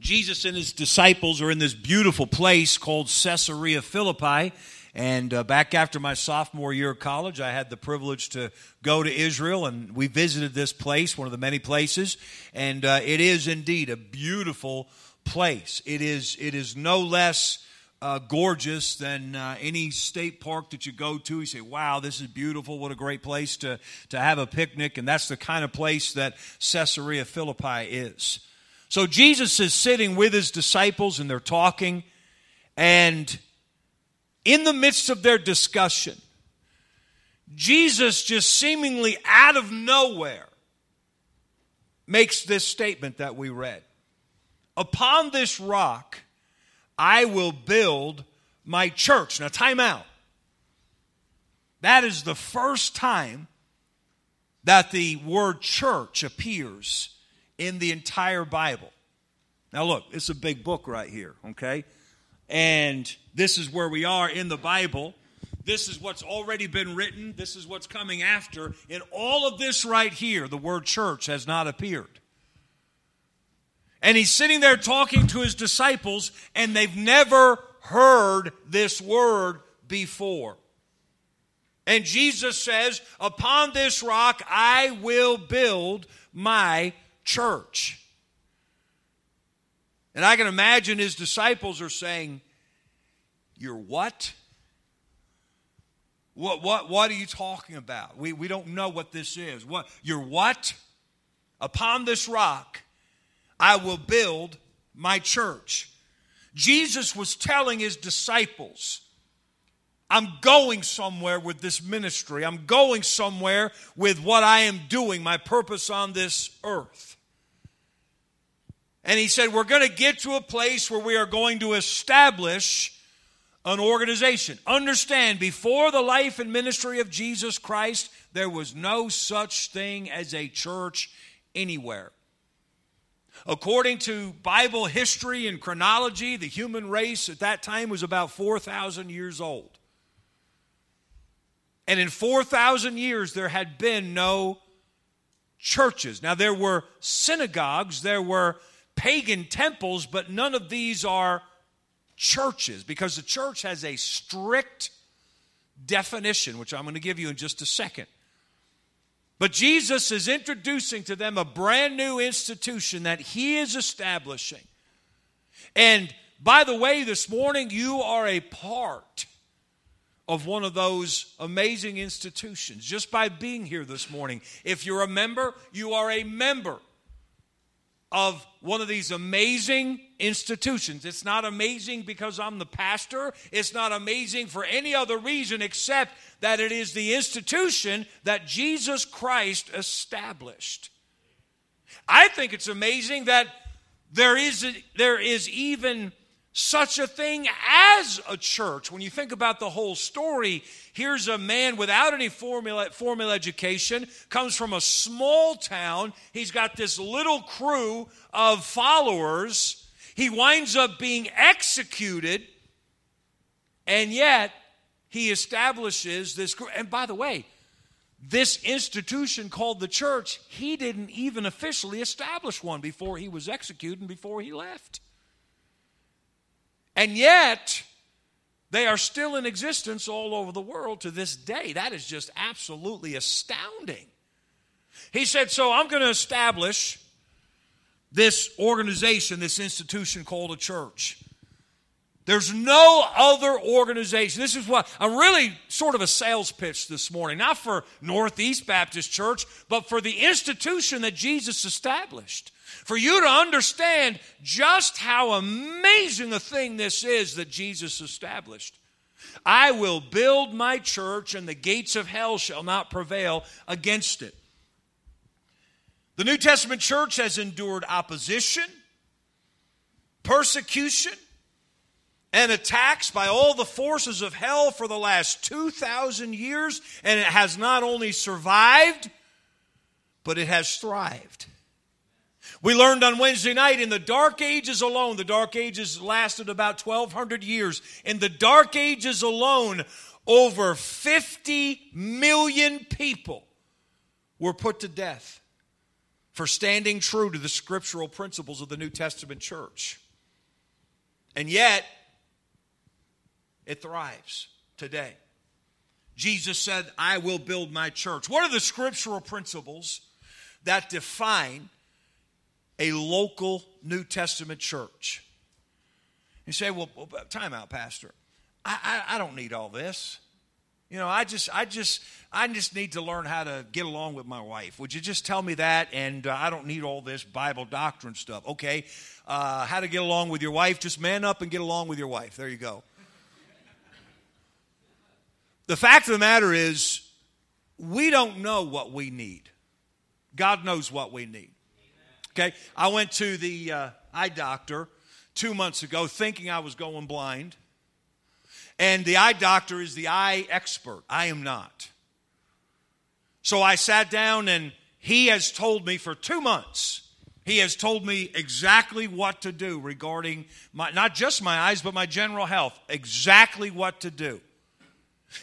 Jesus and his disciples are in this beautiful place called Caesarea Philippi. And uh, back after my sophomore year of college, I had the privilege to go to Israel, and we visited this place, one of the many places. And uh, it is indeed a beautiful place. It is, it is no less uh, gorgeous than uh, any state park that you go to. You say, wow, this is beautiful. What a great place to, to have a picnic. And that's the kind of place that Caesarea Philippi is. So Jesus is sitting with his disciples and they're talking. And in the midst of their discussion, Jesus just seemingly out of nowhere makes this statement that we read Upon this rock, I will build my church. Now, time out. That is the first time that the word church appears in the entire Bible. Now, look, it's a big book right here, okay? And this is where we are in the Bible. This is what's already been written. This is what's coming after. In all of this right here, the word church has not appeared. And he's sitting there talking to his disciples, and they've never heard this word before. And Jesus says, Upon this rock I will build my church. And I can imagine his disciples are saying, You're what? What, what, what are you talking about? We, we don't know what this is. What, you're what? Upon this rock, I will build my church. Jesus was telling his disciples, I'm going somewhere with this ministry. I'm going somewhere with what I am doing, my purpose on this earth. And he said, We're going to get to a place where we are going to establish an organization. Understand, before the life and ministry of Jesus Christ, there was no such thing as a church anywhere. According to Bible history and chronology, the human race at that time was about 4,000 years old. And in 4,000 years, there had been no churches. Now, there were synagogues, there were pagan temples, but none of these are churches because the church has a strict definition, which I'm going to give you in just a second. But Jesus is introducing to them a brand new institution that he is establishing. And by the way, this morning you are a part of one of those amazing institutions just by being here this morning. If you're a member, you are a member of one of these amazing institutions. It's not amazing because I'm the pastor. It's not amazing for any other reason except that it is the institution that Jesus Christ established. I think it's amazing that there is, there is even such a thing as a church. When you think about the whole story, here's a man without any formula, formal education, comes from a small town. He's got this little crew of followers. He winds up being executed, and yet he establishes this group. And by the way, this institution called the church, he didn't even officially establish one before he was executed and before he left. And yet, they are still in existence all over the world to this day. That is just absolutely astounding. He said, So I'm going to establish this organization, this institution called a church. There's no other organization. This is what I'm really sort of a sales pitch this morning, not for Northeast Baptist Church, but for the institution that Jesus established for you to understand just how amazing a thing this is that Jesus established. I will build my church, and the gates of hell shall not prevail against it. The New Testament church has endured opposition, persecution, and attacks by all the forces of hell for the last 2,000 years, and it has not only survived, but it has thrived. We learned on Wednesday night in the Dark Ages alone, the Dark Ages lasted about 1,200 years. In the Dark Ages alone, over 50 million people were put to death for standing true to the scriptural principles of the New Testament church. And yet, it thrives today. Jesus said, I will build my church. What are the scriptural principles that define a local New Testament church? You say, well, time out, Pastor. I, I, I don't need all this. You know, I just, I just, I just need to learn how to get along with my wife. Would you just tell me that? And uh, I don't need all this Bible doctrine stuff. Okay, uh, how to get along with your wife? Just man up and get along with your wife. There you go. the fact of the matter is, we don't know what we need. God knows what we need. Okay, I went to the uh, eye doctor two months ago, thinking I was going blind. And the eye doctor is the eye expert. I am not. So I sat down and he has told me for two months, he has told me exactly what to do regarding my, not just my eyes, but my general health. Exactly what to do.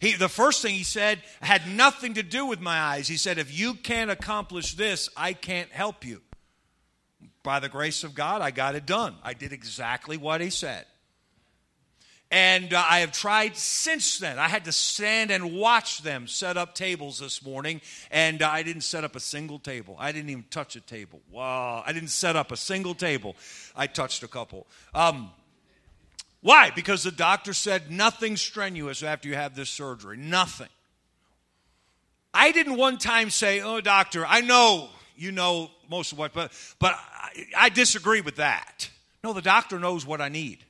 He, the first thing he said had nothing to do with my eyes. He said, If you can't accomplish this, I can't help you. By the grace of God, I got it done. I did exactly what he said. And uh, I have tried since then. I had to stand and watch them set up tables this morning, and uh, I didn't set up a single table. I didn't even touch a table. Wow. I didn't set up a single table. I touched a couple. Um, why? Because the doctor said nothing strenuous after you have this surgery. Nothing. I didn't one time say, Oh, doctor, I know you know most of what, but, but I, I disagree with that. No, the doctor knows what I need.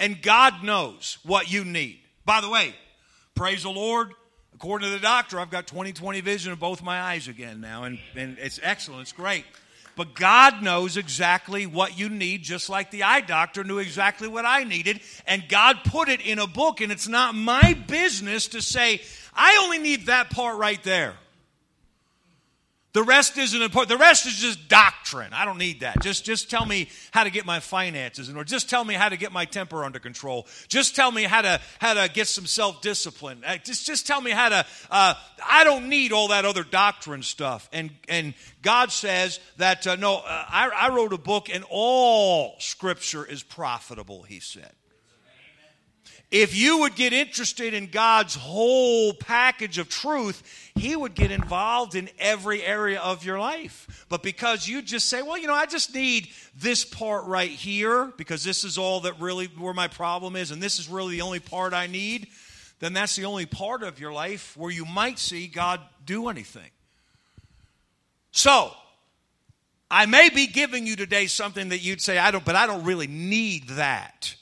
And God knows what you need. By the way, praise the Lord. According to the doctor, I've got 20 20 vision of both my eyes again now, and, and it's excellent. It's great. But God knows exactly what you need, just like the eye doctor knew exactly what I needed. And God put it in a book, and it's not my business to say, I only need that part right there. The rest isn't important. The rest is just doctrine. I don't need that. Just, just tell me how to get my finances in order. Just tell me how to get my temper under control. Just tell me how to, how to get some self discipline. Uh, just, just tell me how to, uh, I don't need all that other doctrine stuff. And, and God says that, uh, no, uh, I, I wrote a book and all scripture is profitable, he said. If you would get interested in God's whole package of truth, He would get involved in every area of your life. But because you just say, well, you know, I just need this part right here because this is all that really where my problem is and this is really the only part I need, then that's the only part of your life where you might see God do anything. So, I may be giving you today something that you'd say, I don't, but I don't really need that.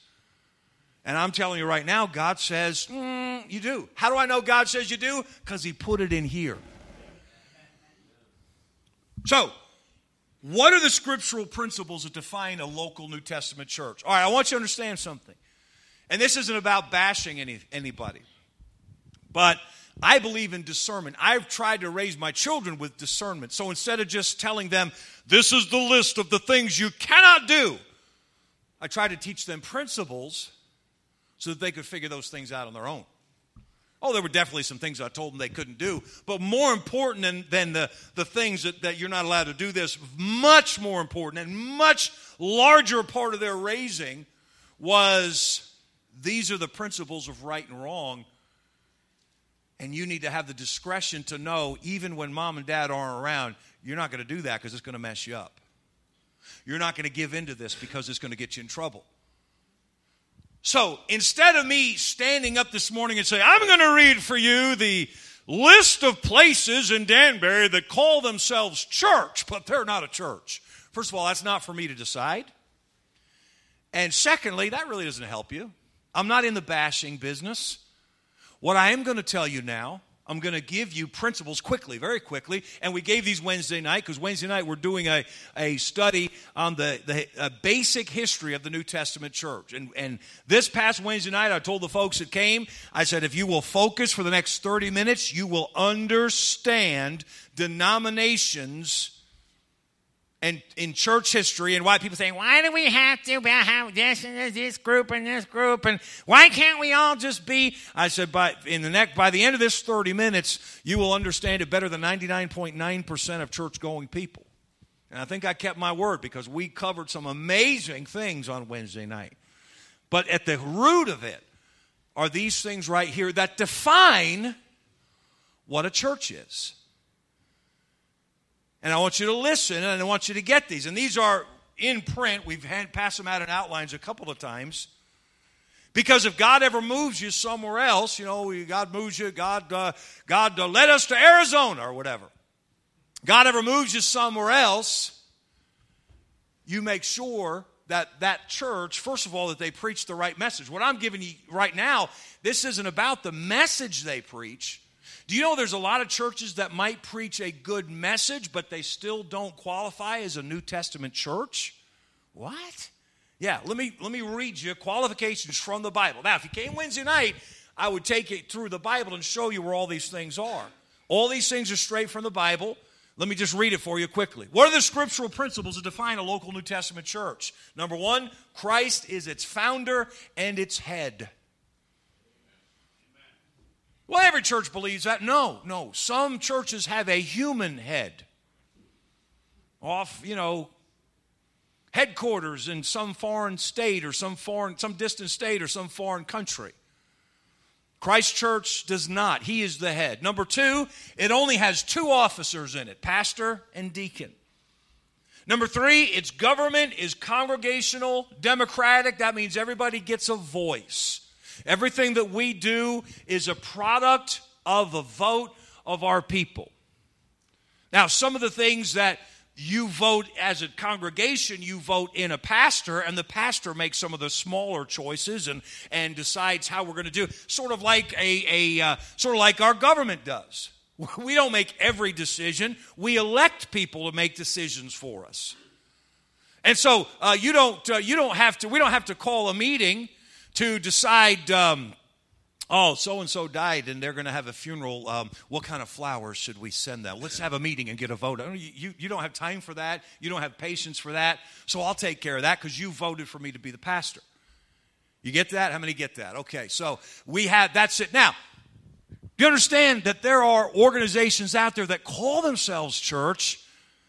And I'm telling you right now, God says, mm, you do. How do I know God says you do? Because He put it in here. So, what are the scriptural principles that define a local New Testament church? All right, I want you to understand something. And this isn't about bashing any, anybody, but I believe in discernment. I've tried to raise my children with discernment. So instead of just telling them, this is the list of the things you cannot do, I try to teach them principles so that they could figure those things out on their own. Oh, there were definitely some things I told them they couldn't do. But more important than, than the, the things that, that you're not allowed to do this, much more important and much larger part of their raising was these are the principles of right and wrong. And you need to have the discretion to know, even when mom and dad aren't around, you're not going to do that because it's going to mess you up. You're not going to give in to this because it's going to get you in trouble. So instead of me standing up this morning and say, I'm going to read for you the list of places in Danbury that call themselves church, but they're not a church. First of all, that's not for me to decide. And secondly, that really doesn't help you. I'm not in the bashing business. What I am going to tell you now I'm going to give you principles quickly, very quickly. And we gave these Wednesday night because Wednesday night we're doing a, a study on the, the basic history of the New Testament church. And, and this past Wednesday night, I told the folks that came, I said, if you will focus for the next 30 minutes, you will understand denominations and in church history and why people say, why do we have to have this and this group and this group and why can't we all just be? I said, by in the neck, by the end of this 30 minutes, you will understand it better than 99.9% of church going people. And I think I kept my word because we covered some amazing things on Wednesday night. But at the root of it are these things right here that define what a church is. And I want you to listen and I want you to get these. And these are in print. We've had, passed them out in outlines a couple of times. Because if God ever moves you somewhere else, you know, God moves you, God, uh, God uh, led us to Arizona or whatever. God ever moves you somewhere else, you make sure that that church, first of all, that they preach the right message. What I'm giving you right now, this isn't about the message they preach. Do you know there's a lot of churches that might preach a good message, but they still don't qualify as a New Testament church? What? Yeah, let me let me read you qualifications from the Bible. Now, if you came Wednesday night, I would take it through the Bible and show you where all these things are. All these things are straight from the Bible. Let me just read it for you quickly. What are the scriptural principles that define a local New Testament church? Number one, Christ is its founder and its head. Well, every church believes that. No, no. Some churches have a human head. Off, you know, headquarters in some foreign state or some foreign, some distant state or some foreign country. Christ Church does not. He is the head. Number two, it only has two officers in it pastor and deacon. Number three, its government is congregational, democratic. That means everybody gets a voice. Everything that we do is a product of the vote of our people. Now, some of the things that you vote as a congregation, you vote in a pastor, and the pastor makes some of the smaller choices and, and decides how we're going to do. Sort of like a, a uh, sort of like our government does. We don't make every decision. We elect people to make decisions for us. And so uh, you don't uh, you don't have to we don't have to call a meeting to decide um, oh, so and so died and they're going to have a funeral. Um, what kind of flowers should we send them? Let's have a meeting and get a vote. You, you, you don't have time for that. You don't have patience for that. So I'll take care of that because you voted for me to be the pastor. You get that? How many get that? Okay, so we have, that's it. Now, do you understand that there are organizations out there that call themselves church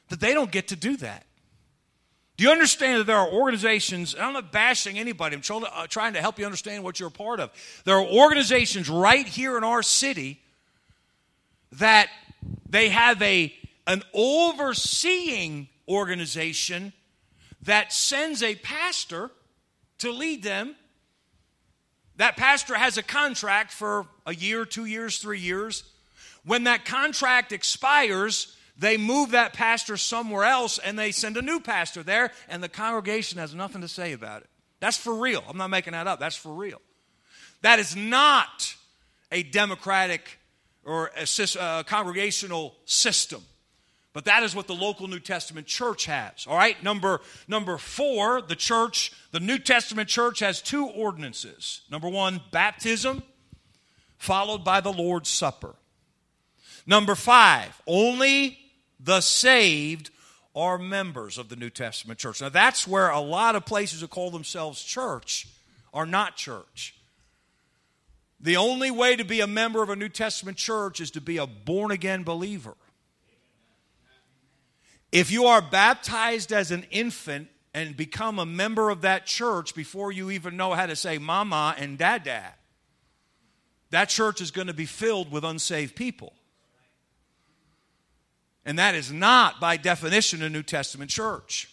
that they don't get to do that? Do you understand that there are organizations, I'm not bashing anybody, I'm trying to, uh, trying to help you understand what you're a part of. There are organizations right here in our city that they have a, an overseeing organization that sends a pastor to lead them. That pastor has a contract for a year, two years, three years. When that contract expires, they move that pastor somewhere else and they send a new pastor there, and the congregation has nothing to say about it. That's for real. I'm not making that up. That's for real. That is not a democratic or a, a uh, congregational system. But that is what the local New Testament church has. All right, number number 4, the church, the New Testament church has two ordinances. Number 1, baptism followed by the Lord's Supper. Number 5, only the saved are members of the New Testament church. Now, that's where a lot of places that call themselves church are not church. The only way to be a member of a New Testament church is to be a born again believer. If you are baptized as an infant and become a member of that church before you even know how to say mama and dada, that church is going to be filled with unsaved people. And that is not, by definition, a New Testament church.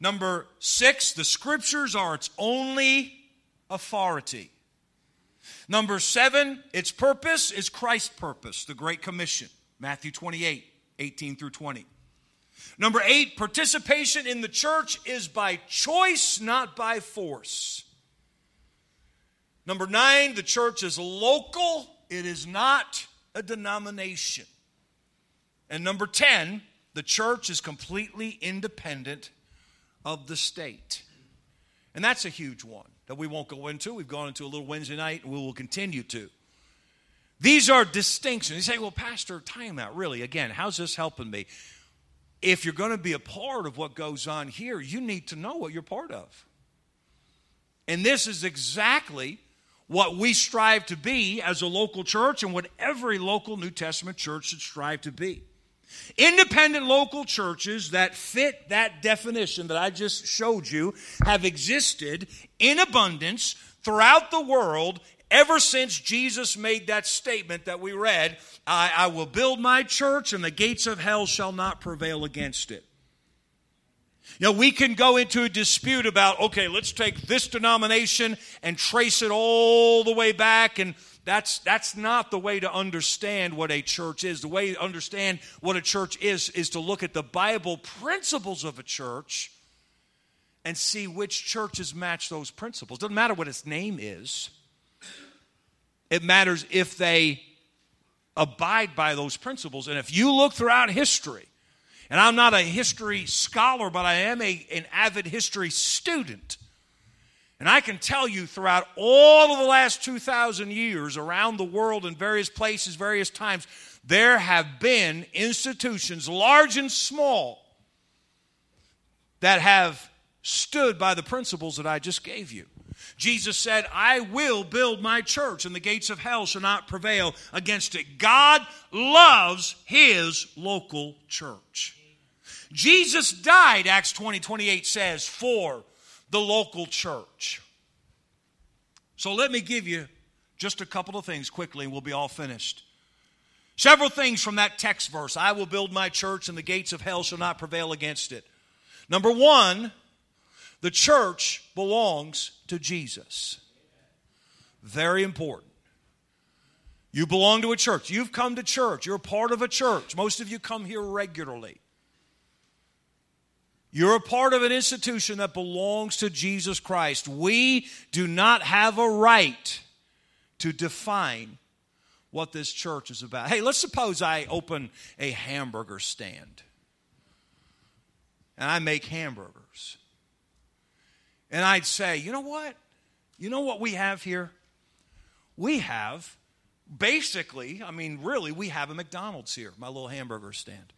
Number six, the scriptures are its only authority. Number seven, its purpose is Christ's purpose, the Great Commission, Matthew 28, 18 through 20. Number eight, participation in the church is by choice, not by force. Number nine, the church is local, it is not a denomination. And number 10, the church is completely independent of the state. And that's a huge one that we won't go into. We've gone into a little Wednesday night, and we will continue to. These are distinctions. You say, well, Pastor, time out. Really, again, how's this helping me? if you're going to be a part of what goes on here, you need to know what you're part of. And this is exactly what we strive to be as a local church and what every local New Testament church should strive to be. Independent local churches that fit that definition that I just showed you have existed in abundance throughout the world ever since Jesus made that statement that we read I, I, will build my church, and the gates of hell shall not prevail against it. You know, we can go into a dispute about, okay, let's take this denomination and trace it all the way back and that's, that's not the way to understand what a church is. The way to understand what a church is is to look at the Bible principles of a church and see which churches match those principles. Doesn't matter what its name is. It matters if they abide by those principles. And if you look throughout history, and I'm not a history scholar, but I am a, an avid history student. And I can tell you throughout all of the last 2,000 years around the world in various places, various times, there have been institutions, large and small, that have stood by the principles that I just gave you. Jesus said, I will build my church, and the gates of hell shall not prevail against it. God loves his local church. Jesus died, Acts 20 28 says, for the local church. So let me give you just a couple of things quickly, and we'll be all finished. Several things from that text verse I will build my church, and the gates of hell shall not prevail against it. Number one, the church belongs to Jesus. Very important. You belong to a church. You've come to church. You're part of a church. Most of you come here regularly. You're a part of an institution that belongs to Jesus Christ. We do not have a right to define what this church is about. Hey, let's suppose I open a hamburger stand and I make hamburgers. And I'd say, you know what? You know what we have here? We have basically, I mean, really, we have a McDonald's here, my little hamburger stand.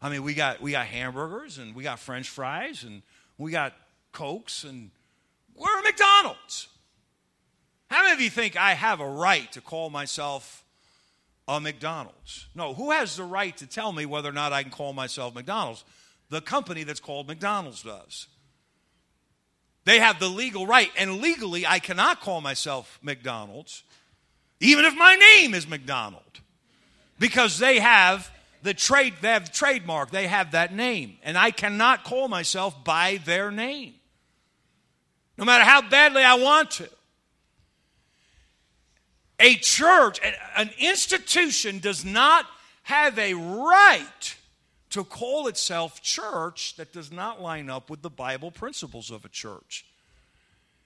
I mean, we got we got hamburgers and we got French fries and we got cokes and we're McDonald's. How many of you think I have a right to call myself a McDonald's? No, who has the right to tell me whether or not I can call myself McDonald's? The company that's called McDonald's does. They have the legal right, and legally, I cannot call myself McDonald's, even if my name is McDonald, because they have the trade they have trademark they have that name. And i cannot call myself by their name. No matter how badly i want to. A church an institution does not have a right to call itself church that does not line up with the bible principles of a church.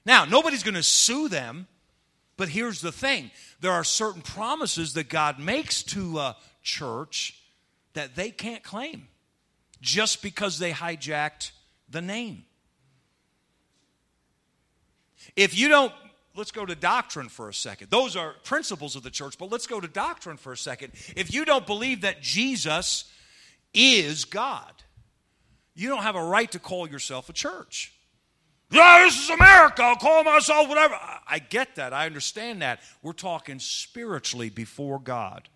Now nobody's going to sue them but here's the thing. There are certain promises that god makes to a church that they can't claim just because they hijacked the name. If you don't, let's go to doctrine for a second. Those are principles of the church, but let's go to doctrine for a second. If you don't believe that Jesus is God, you don't have a right to call yourself a church. Yeah, this is America. I'll call myself whatever. I get that. I understand that. We're talking spiritually before God.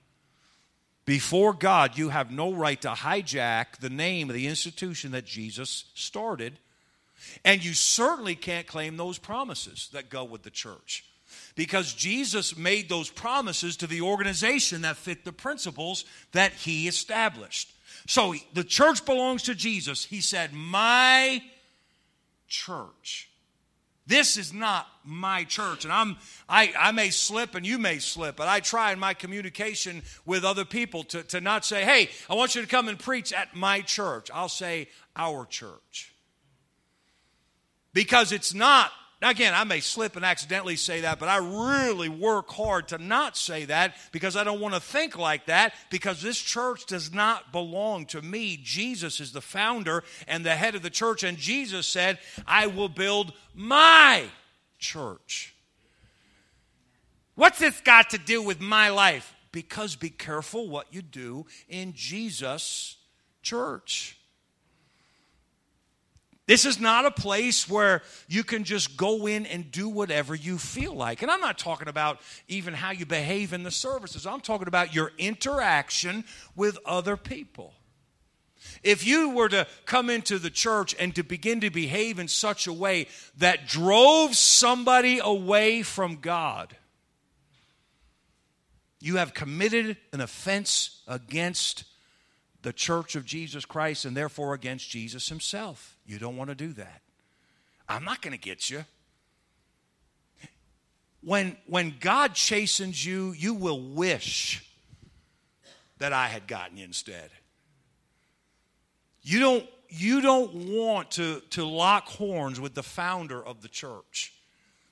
Before God, you have no right to hijack the name of the institution that Jesus started. And you certainly can't claim those promises that go with the church. Because Jesus made those promises to the organization that fit the principles that he established. So the church belongs to Jesus. He said, My church. This is not my church. And I'm, I, I may slip and you may slip, but I try in my communication with other people to, to not say, hey, I want you to come and preach at my church. I'll say our church. Because it's not now, again, I may slip and accidentally say that, but I really work hard to not say that because I don't want to think like that because this church does not belong to me. Jesus is the founder and the head of the church, and Jesus said, I will build my church. What's this got to do with my life? Because be careful what you do in Jesus' church. This is not a place where you can just go in and do whatever you feel like. And I'm not talking about even how you behave in the services, I'm talking about your interaction with other people. If you were to come into the church and to begin to behave in such a way that drove somebody away from God, you have committed an offense against the church of Jesus Christ and therefore against Jesus himself. You don't want to do that. I'm not going to get you. When, when God chastens you, you will wish that I had gotten you instead. You don't, you don't want to, to lock horns with the founder of the church.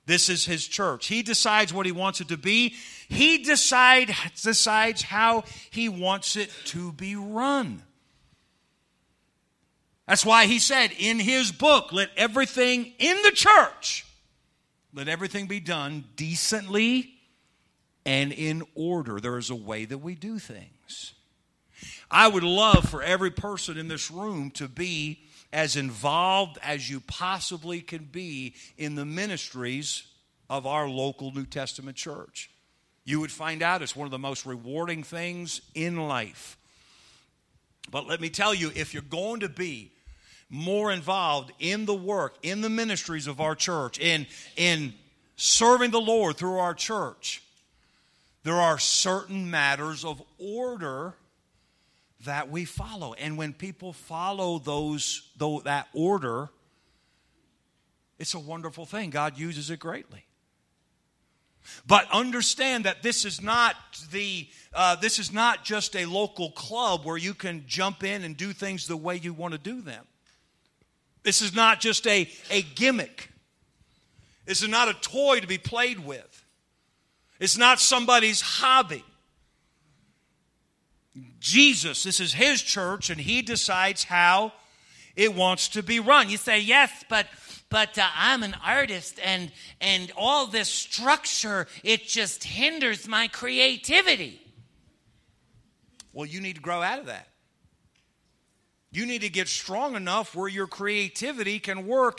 This is his church. He decides what he wants it to be. He decide, decides how he wants it to be run. That's why he said in his book, let everything in the church, let everything be done decently and in order. There is a way that we do things. I would love for every person in this room to be as involved as you possibly can be in the ministries of our local New Testament church. You would find out it's one of the most rewarding things in life. But let me tell you, if you're going to be more involved in the work, in the ministries of our church, in, in serving the Lord through our church, there are certain matters of order that we follow. And when people follow those, though, that order, it's a wonderful thing. God uses it greatly. But understand that this is not the uh, this is not just a local club where you can jump in and do things the way you want to do them. This is not just a, a gimmick. This is not a toy to be played with. It's not somebody's hobby. Jesus, this is his church, and he decides how it wants to be run. You say, yes, but but uh, I'm an artist and and all this structure it just hinders my creativity. Well, you need to grow out of that. You need to get strong enough where your creativity can work